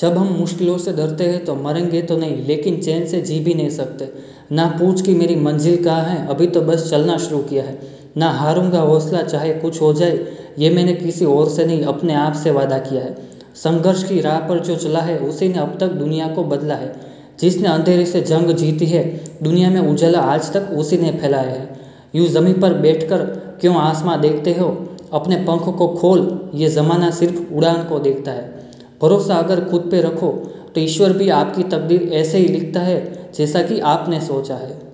जब हम मुश्किलों से डरते हैं तो मरेंगे तो नहीं, लेकिन चैन से जी भी नहीं सकते। ना पूछ कि मेरी मंजिल कहाँ है, अभी तो बस चलना शुरू किया है। ना हारूँगा हौसला, चाहे कुछ हो जाए, ये मैंने किसी और से नहीं, अपने आप से वादा किया है। संघर्ष की राह पर जो चला है, उसी ने अब तक दुनिया को बदला है। जिसने अंधेरे से जंग जीती है, दुनिया में उजाला आज तक उसी ने फैलाया है। यूँ ज़मीन पर बैठकर क्यों आसमां देखते हो? अपने पंख को खोल, ये ज़माना सिर्फ़ उड़ान को देखता है। भरोसा अगर खुद पे रखो तो ईश्वर भी आपकी तकदीर ऐसे ही लिखता है जैसा कि आपने सोचा है।